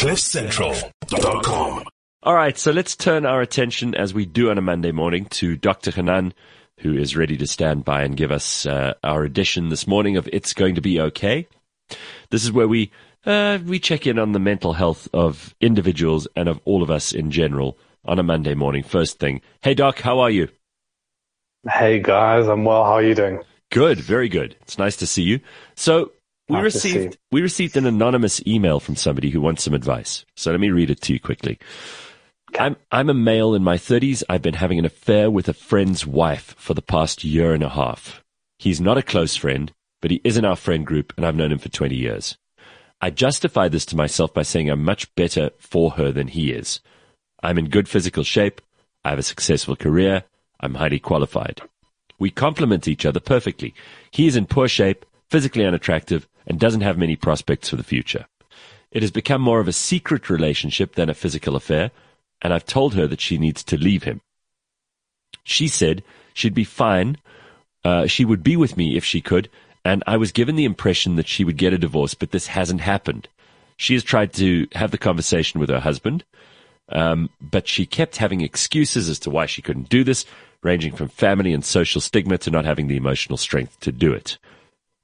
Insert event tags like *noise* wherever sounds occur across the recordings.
CliffCentral.com. All right, so let's turn our attention, as we do on a Monday morning, to Dr. Hanan, who is ready to stand by and give us uh, our edition this morning of It's Going to Be Okay. This is where we uh, we check in on the mental health of individuals and of all of us in general on a Monday morning. First thing, hey Doc, how are you? Hey guys, I'm well. How are you doing? Good, very good. It's nice to see you. So we received we received an anonymous email from somebody who wants some advice. So let me read it to you quickly. I'm I'm a male in my 30s. I've been having an affair with a friend's wife for the past year and a half. He's not a close friend, but he is in our friend group and I've known him for 20 years. I justify this to myself by saying I'm much better for her than he is. I'm in good physical shape. I have a successful career. I'm highly qualified. We complement each other perfectly. He is in poor shape, physically unattractive, and doesn't have many prospects for the future. It has become more of a secret relationship than a physical affair, and I've told her that she needs to leave him. She said she'd be fine. Uh, she would be with me if she could, and I was given the impression that she would get a divorce, but this hasn't happened. She has tried to have the conversation with her husband, um, but she kept having excuses as to why she couldn't do this, ranging from family and social stigma to not having the emotional strength to do it.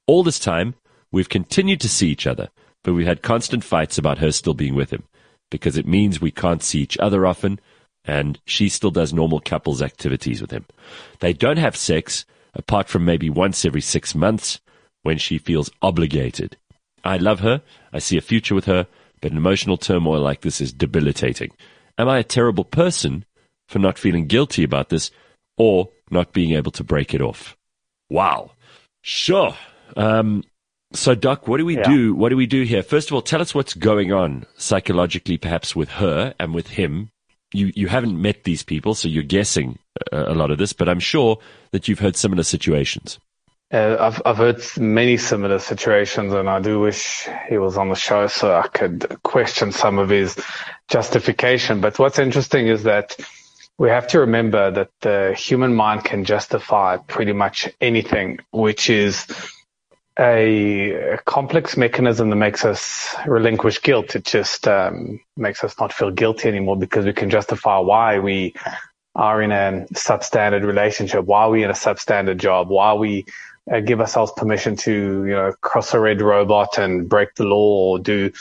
All this time, we've continued to see each other, but we've had constant fights about her still being with him, because it means we can't see each other often, and she still does normal couples activities with him. They don't have sex, apart from maybe once every six months, when she feels obligated. I love her, I see a future with her, but an emotional turmoil like this is debilitating. Am I a terrible person for not feeling guilty about this or not being able to break it off? Wow. Sure. Um, so, Doc, what do we Yeah. do? What do we do here? First of all, tell us what's going on psychologically, perhaps with her and with him. You you haven't met these people, so you're guessing a, a lot of this, but I'm sure that you've heard similar situations. Uh, I've I've heard many similar situations, and I do wish he was on the show so I could question some of his justification. But what's interesting is that we have to remember that the human mind can justify pretty much anything, which is a complex mechanism that makes us relinquish guilt. It just um, makes us not feel guilty anymore because we can justify why we are in a substandard relationship, why we're in a substandard job, why we uh, give ourselves permission to, you know, cross a red robot and break the law or do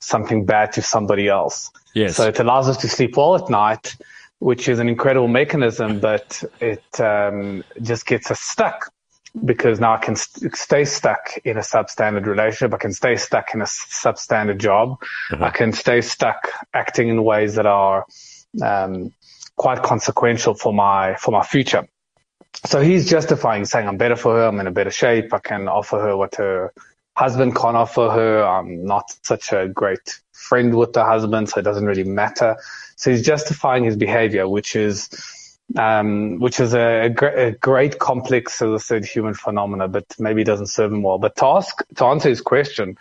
something bad to somebody else. Yes. So it allows us to sleep well at night, which is an incredible mechanism, but it um, just gets us stuck because now I can st- stay stuck in a substandard relationship. I can stay stuck in a substandard job. I can stay stuck acting in ways that are um, quite consequential for my for my future. So he's justifying saying I'm better for her. I'm in a better shape. I can offer her what her husband can't offer her. I'm not such a great friend with the husband, so it doesn't really matter. So he's justifying his behavior, which is um, which is a, gr- a great complex, as I said, human phenomena, but maybe doesn't serve him well. But to ask, to answer his question,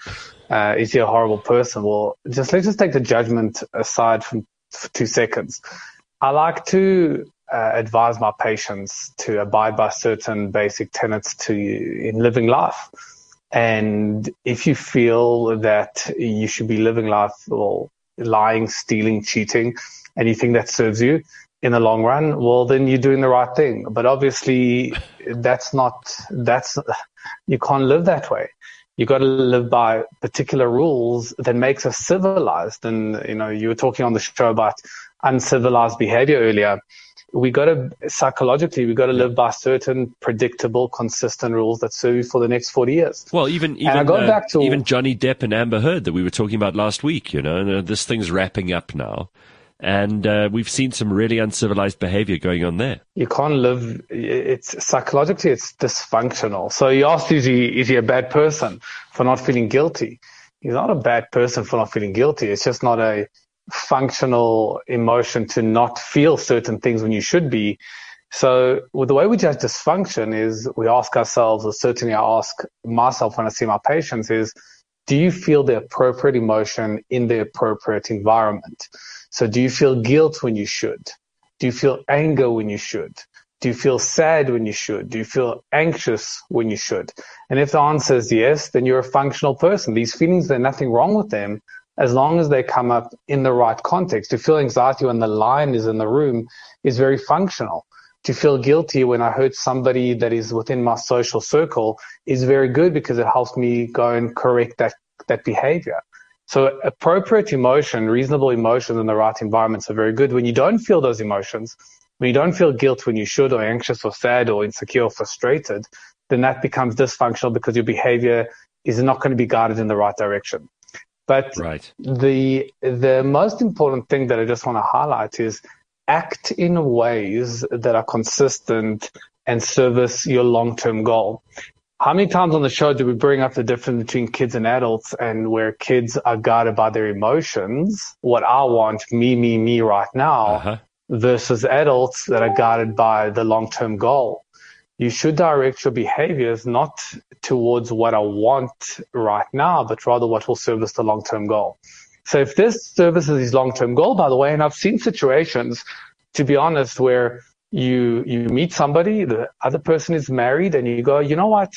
uh, is he a horrible person? Well, just let's just take the judgment aside from for two seconds. I like to uh, advise my patients to abide by certain basic tenets to in living life. And if you feel that you should be living life or lying, stealing, cheating, anything that serves you in the long run, well, then you're doing the right thing. But obviously that's not, that's, you can't live that way. You got to live by particular rules that makes us civilized. And, you know, you were talking on the show about uncivilized behavior earlier we got to psychologically we got to live by certain predictable consistent rules that serve you for the next 40 years Well, even even uh, to- even Johnny Depp and Amber Heard that we were talking about last week. You know, and, uh, this thing's wrapping up now, and uh, we've seen some really uncivilized behavior going on there. you can't live it's psychologically it's dysfunctional. So you asked is he is he a bad person for not feeling guilty? He's not a bad person for not feeling guilty. It's just not a functional emotion to not feel certain things when you should be. So well, the way we judge dysfunction is we ask ourselves or certainly i ask myself when i see my patients is do you feel the appropriate emotion in the appropriate environment so do you feel guilt when you should do you feel anger when you should? Do you feel sad when you should? Do you feel anxious when you should? And if the answer is yes, then you're a functional person. These feelings, there's nothing wrong with them. as long as they come up in the right context. To feel anxiety when the lion is in the room is very functional. To feel guilty when I hurt somebody that is within my social circle is very good because it helps me go and correct that, that behavior. So appropriate emotion, reasonable emotion in the right environments are very good. When you don't feel those emotions, when you don't feel guilt when you should or anxious or sad or insecure or frustrated, then that becomes dysfunctional because your behavior is not going to be guided in the right direction. But right. the the most important thing that I just want to highlight is act in ways that are consistent and service your long term goal. How many times on the show do we bring up the difference between kids and adults and where kids are guided by their emotions, what I want, me, me, me right now, uh-huh. versus adults that are guided by the long term goal? You should direct your behaviors not towards what I want right now, but rather what will service the long term goal. So if this services his long term goal, by the way, and I've seen situations, to be honest, where you you meet somebody, the other person is married, and you go, you know what?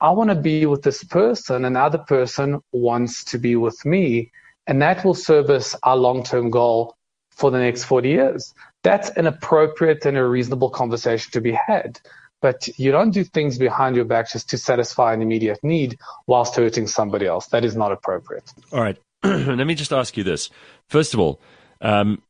I want to be with this person, and the other person wants to be with me, and that will service our long-term goal for the next 40 years. That's an appropriate and a reasonable conversation to be had. But you don't do things behind your back just to satisfy an immediate need whilst hurting somebody else. That is not appropriate. All right. *clears throat* Let me just ask you this. First of all, um,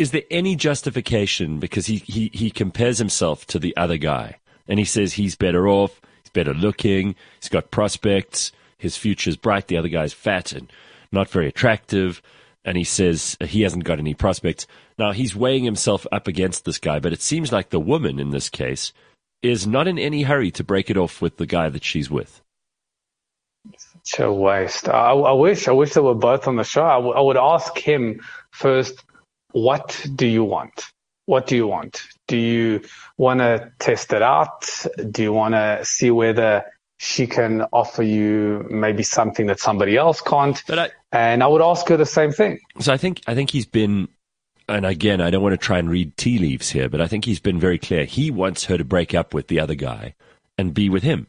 is there any justification because he, he, he compares himself to the other guy and he says he's better off, he's better looking, he's got prospects, his future's bright, the other guy's fat and not very attractive, and he says he hasn't got any prospects. Now he's weighing himself up against this guy, but it seems like the woman in this case is not in any hurry to break it off with the guy that she's with. Such a waste. I, I wish, I wish they were both on the show. I, w- I would ask him first, what do you want? What do you want? Do you want to test it out? Do you want to see whether she can offer you maybe something that somebody else can't? But I, and I would ask her the same thing. So I think I think he's been, and again, I don't want to try and read tea leaves here, but I think he's been very clear. He wants her to break up with the other guy and be with him.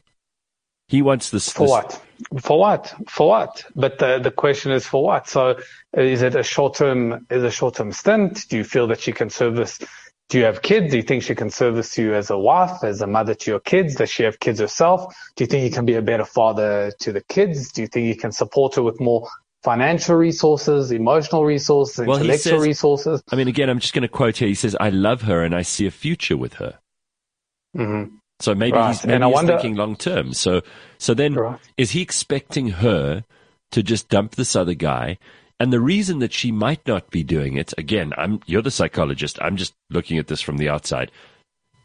He wants this for this, what? For what? For what? But the the question is for what? So is it a short term? Is a short term stint? Do you feel that she can service? Do you have kids? Do you think she can service you as a wife, as a mother to your kids? Does she have kids herself? Do you think you can be a better father to the kids? Do you think you can support her with more financial resources, emotional resources, well, intellectual says, resources? I mean, again, I'm just going to quote here. He says, "I love her and I see a future with her." Mm-hmm. So maybe right. he's, maybe he's wonder, thinking long term. So, so then right. is he expecting her to just dump this other guy? And the reason that she might not be doing it, again, I'm, you're the psychologist. I'm just looking at this from the outside.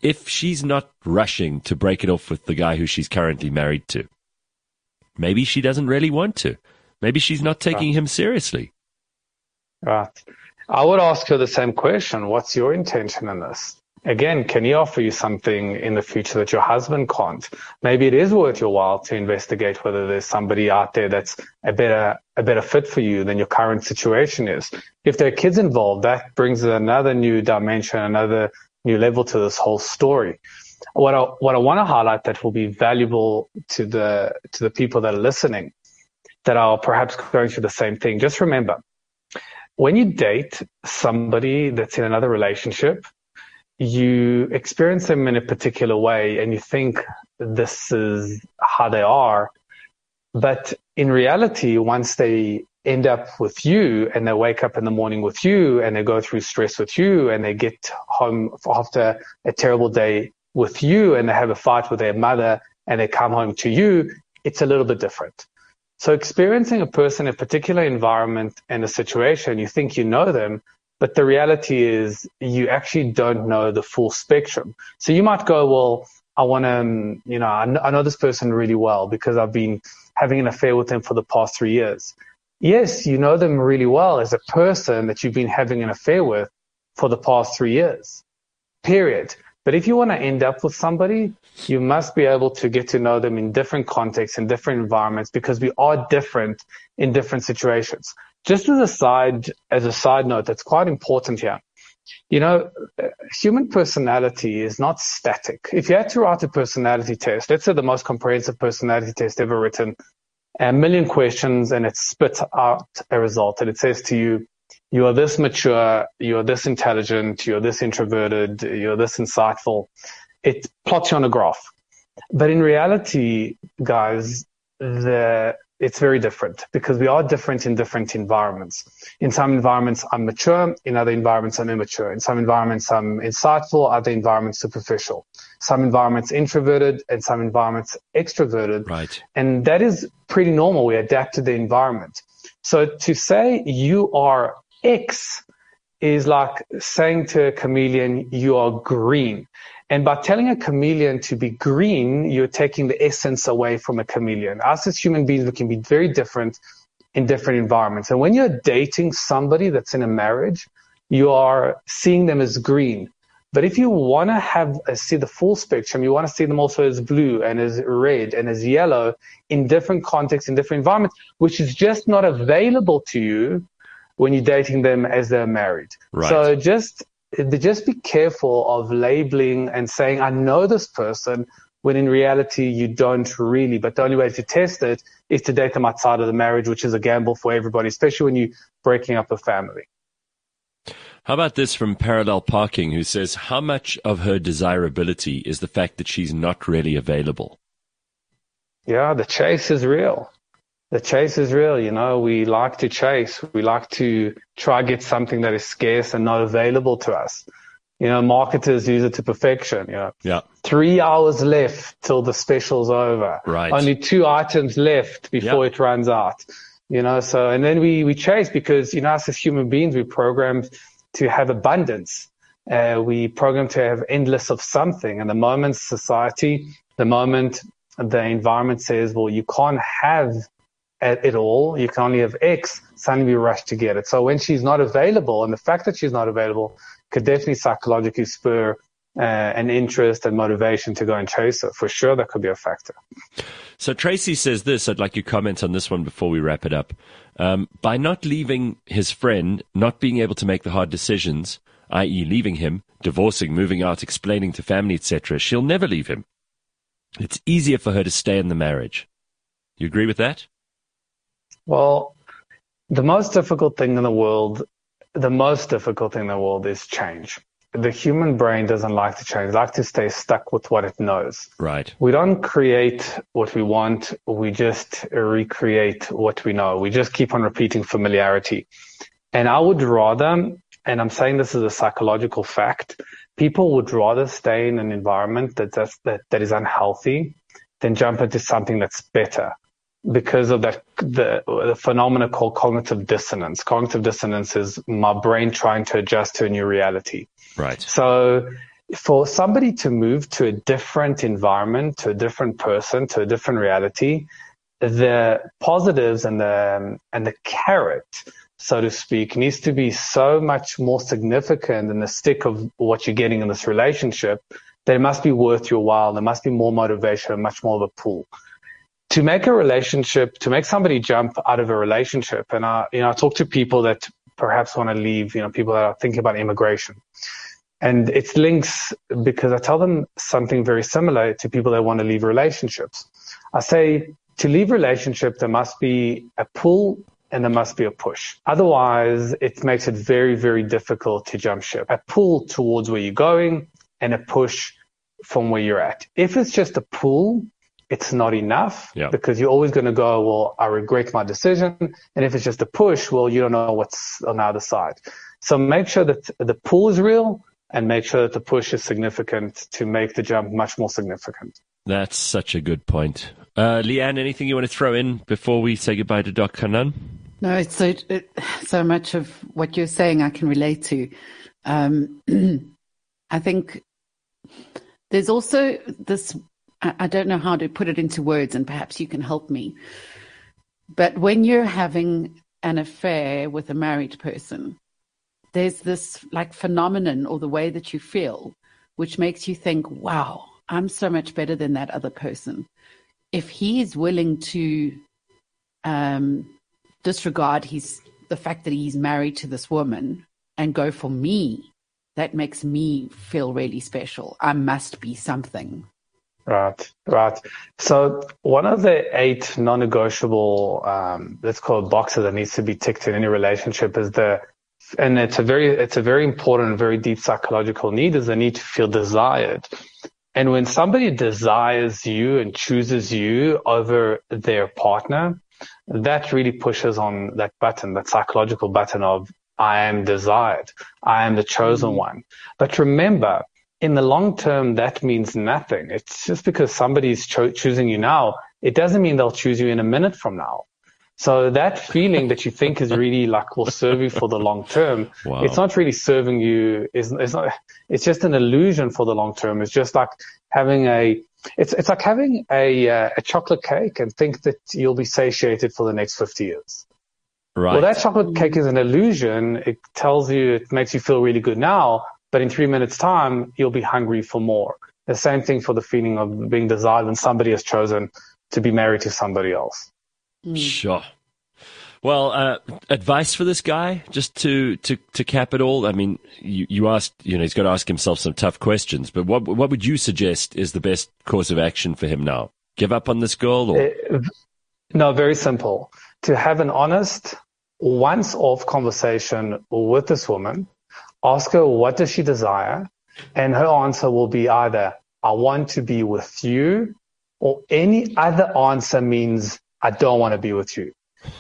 If she's not rushing to break it off with the guy who she's currently married to, maybe she doesn't really want to. Maybe she's not taking right. him seriously. Right. I would ask her the same question. What's your intention in this? Again, can he offer you something in the future that your husband can't? Maybe it is worth your while to investigate whether there's somebody out there that's a better, a better fit for you than your current situation is. If there are kids involved, that brings another new dimension, another new level to this whole story. What I, what I want to highlight that will be valuable to the, to the people that are listening that are perhaps going through the same thing. Just remember, when you date somebody that's in another relationship, you experience them in a particular way and you think this is how they are. But in reality, once they end up with you and they wake up in the morning with you and they go through stress with you and they get home after a terrible day with you and they have a fight with their mother and they come home to you, it's a little bit different. So experiencing a person in a particular environment and a situation, you think you know them, but the reality is you actually don't know the full spectrum. So you might go, well, I want to, um, you know, I know this person really well because I've been having an affair with them for the past three years. Yes, you know them really well as a person that you've been having an affair with for the past three years, period. But if you want to end up with somebody, you must be able to get to know them in different contexts and different environments because we are different in different situations. Just as a side, as a side note, that's quite important here. You know, human personality is not static. If you had to write a personality test, let's say the most comprehensive personality test ever written, a million questions and it spits out a result and it says to you, you are this mature, you are this intelligent, you're this introverted, you're this insightful. It plots you on a graph. But in reality, guys, the it's very different because we are different in different environments. In some environments, I'm mature. In other environments, I'm immature. In some environments, I'm insightful. Other environments, superficial. Some environments, introverted, and some environments, extroverted. Right. And that is pretty normal. We adapt to the environment. So to say you are X is like saying to a chameleon, you are green. And by telling a chameleon to be green, you're taking the essence away from a chameleon. Us as human beings, we can be very different in different environments. And when you're dating somebody that's in a marriage, you are seeing them as green. But if you want to have uh, see the full spectrum, you want to see them also as blue and as red and as yellow in different contexts, in different environments, which is just not available to you when you're dating them as they're married. Right. So just just be careful of labeling and saying, I know this person, when in reality you don't really. But the only way to test it is to date them outside of the marriage, which is a gamble for everybody, especially when you're breaking up a family. How about this from Parallel Parking, who says, How much of her desirability is the fact that she's not really available? Yeah, the chase is real the chase is real. You know, we like to chase. We like to try get something that is scarce and not available to us. You know, marketers use it to perfection. You know, yeah. Three hours left till the special's over. Right. Only two items left before yep. it runs out. You know, so, and then we, we chase because, you know, us as human beings, we're programmed to have abundance. Uh, we programmed to have endless of something. And the moment society, the moment the environment says, well, you can't have at it all. You can only have X. Suddenly we rush to get it. So when she's not available, and the fact that she's not available could definitely psychologically spur uh, an interest and motivation to go and chase her. For sure, that could be a factor. So Tracy says this. I'd like you comment on this one before we wrap it up. Um, by not leaving his friend, not being able to make the hard decisions, i.e., leaving him, divorcing, moving out, explaining to family, etc., she'll never leave him. It's easier for her to stay in the marriage. You agree with that? Well, the most difficult thing in the world, the most difficult thing in the world is change. The human brain doesn't like to change, like to stay stuck with what it knows. Right. We don't create what we want. We just recreate what we know. We just keep on repeating familiarity. And I would rather, and I'm saying this is a psychological fact, people would rather stay in an environment that, that, that is unhealthy than jump into something that's better because of that the, the phenomena called cognitive dissonance. Cognitive dissonance is my brain trying to adjust to a new reality. Right. So for somebody to move to a different environment, to a different person, to a different reality, the positives and the and the carrot, so to speak, needs to be so much more significant than the stick of what you're getting in this relationship that it must be worth your while. There must be more motivation and much more of a pull to make a relationship, to make somebody jump out of a relationship, and I, you know, I talk to people that perhaps want to leave, you know, people that are thinking about immigration. And it's links because I tell them something very similar to people that want to leave relationships. I say to leave relationship, there must be a pull and there must be a push. Otherwise, it makes it very, very difficult to jump ship. A pull towards where you're going and a push from where you're at. If it's just a pull, it's not enough yeah. because you're always going to go, well, I regret my decision. And if it's just a push, well, you don't know what's on the other side. So make sure that the pull is real and make sure that the push is significant to make the jump much more significant. That's such a good point. Uh, Leanne, anything you want to throw in before we say goodbye to Doc Hanan? No, it's so, it, so much of what you're saying I can relate to. Um, *clears throat* I think there's also this I don't know how to put it into words, and perhaps you can help me. But when you're having an affair with a married person, there's this like phenomenon or the way that you feel, which makes you think, wow, I'm so much better than that other person. If he is willing to um, disregard his the fact that he's married to this woman and go for me, that makes me feel really special. I must be something Right, right. So one of the eight non-negotiable, um, let's call it boxes that needs to be ticked in any relationship is the, and it's a very, it's a very important, very deep psychological need is the need to feel desired. And when somebody desires you and chooses you over their partner, that really pushes on that button, that psychological button of I am desired. I am the chosen mm-hmm. one. But remember, in the long term, that means nothing. It's just because somebody's cho- choosing you now, it doesn't mean they'll choose you in a minute from now. So that feeling that you think is really like will serve you for the long term, wow. it's not really serving you. It's, it's not. It's just an illusion for the long term. It's just like having a. It's it's like having a uh, a chocolate cake and think that you'll be satiated for the next fifty years. Right. Well, that chocolate cake is an illusion. It tells you it makes you feel really good now, but in three minutes time, you'll be hungry for more. The same thing for the feeling of being desired when somebody has chosen to be married to somebody else. Mm. Sure. Well, uh, advice for this guy, just to, to, to cap it all. I mean, you, you asked, you know, he's got to ask himself some tough questions, but what, what would you suggest is the best course of action for him now? Give up on this girl or? Uh, no, very simple. To have an honest, once off conversation with this woman Ask her what does she desire, and her answer will be either I want to be with you, or any other answer means I don't want to be with you.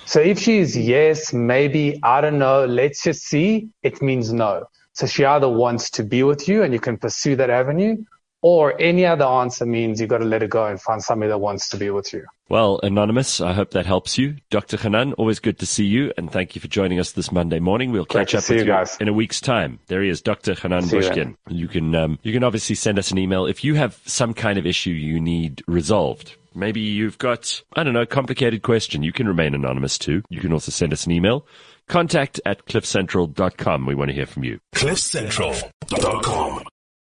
So if she is yes, maybe, I don't know, let's just see, it means no. So she either wants to be with you and you can pursue that avenue, or any other answer means you've got to let it go and find somebody that wants to be with you. Well, Anonymous, I hope that helps you. Dr. Hanan, always good to see you, and thank you for joining us this Monday morning. We'll Great catch up with you, guys. in a week's time. There he is, Dr. Hanan Bushkin. You, you can um, you can obviously send us an email if you have some kind of issue you need resolved. Maybe you've got, I don't know, complicated question. You can remain anonymous too. You can also send us an email. Contact at cliffcentral.com. We want to hear from you. cliffcentral.com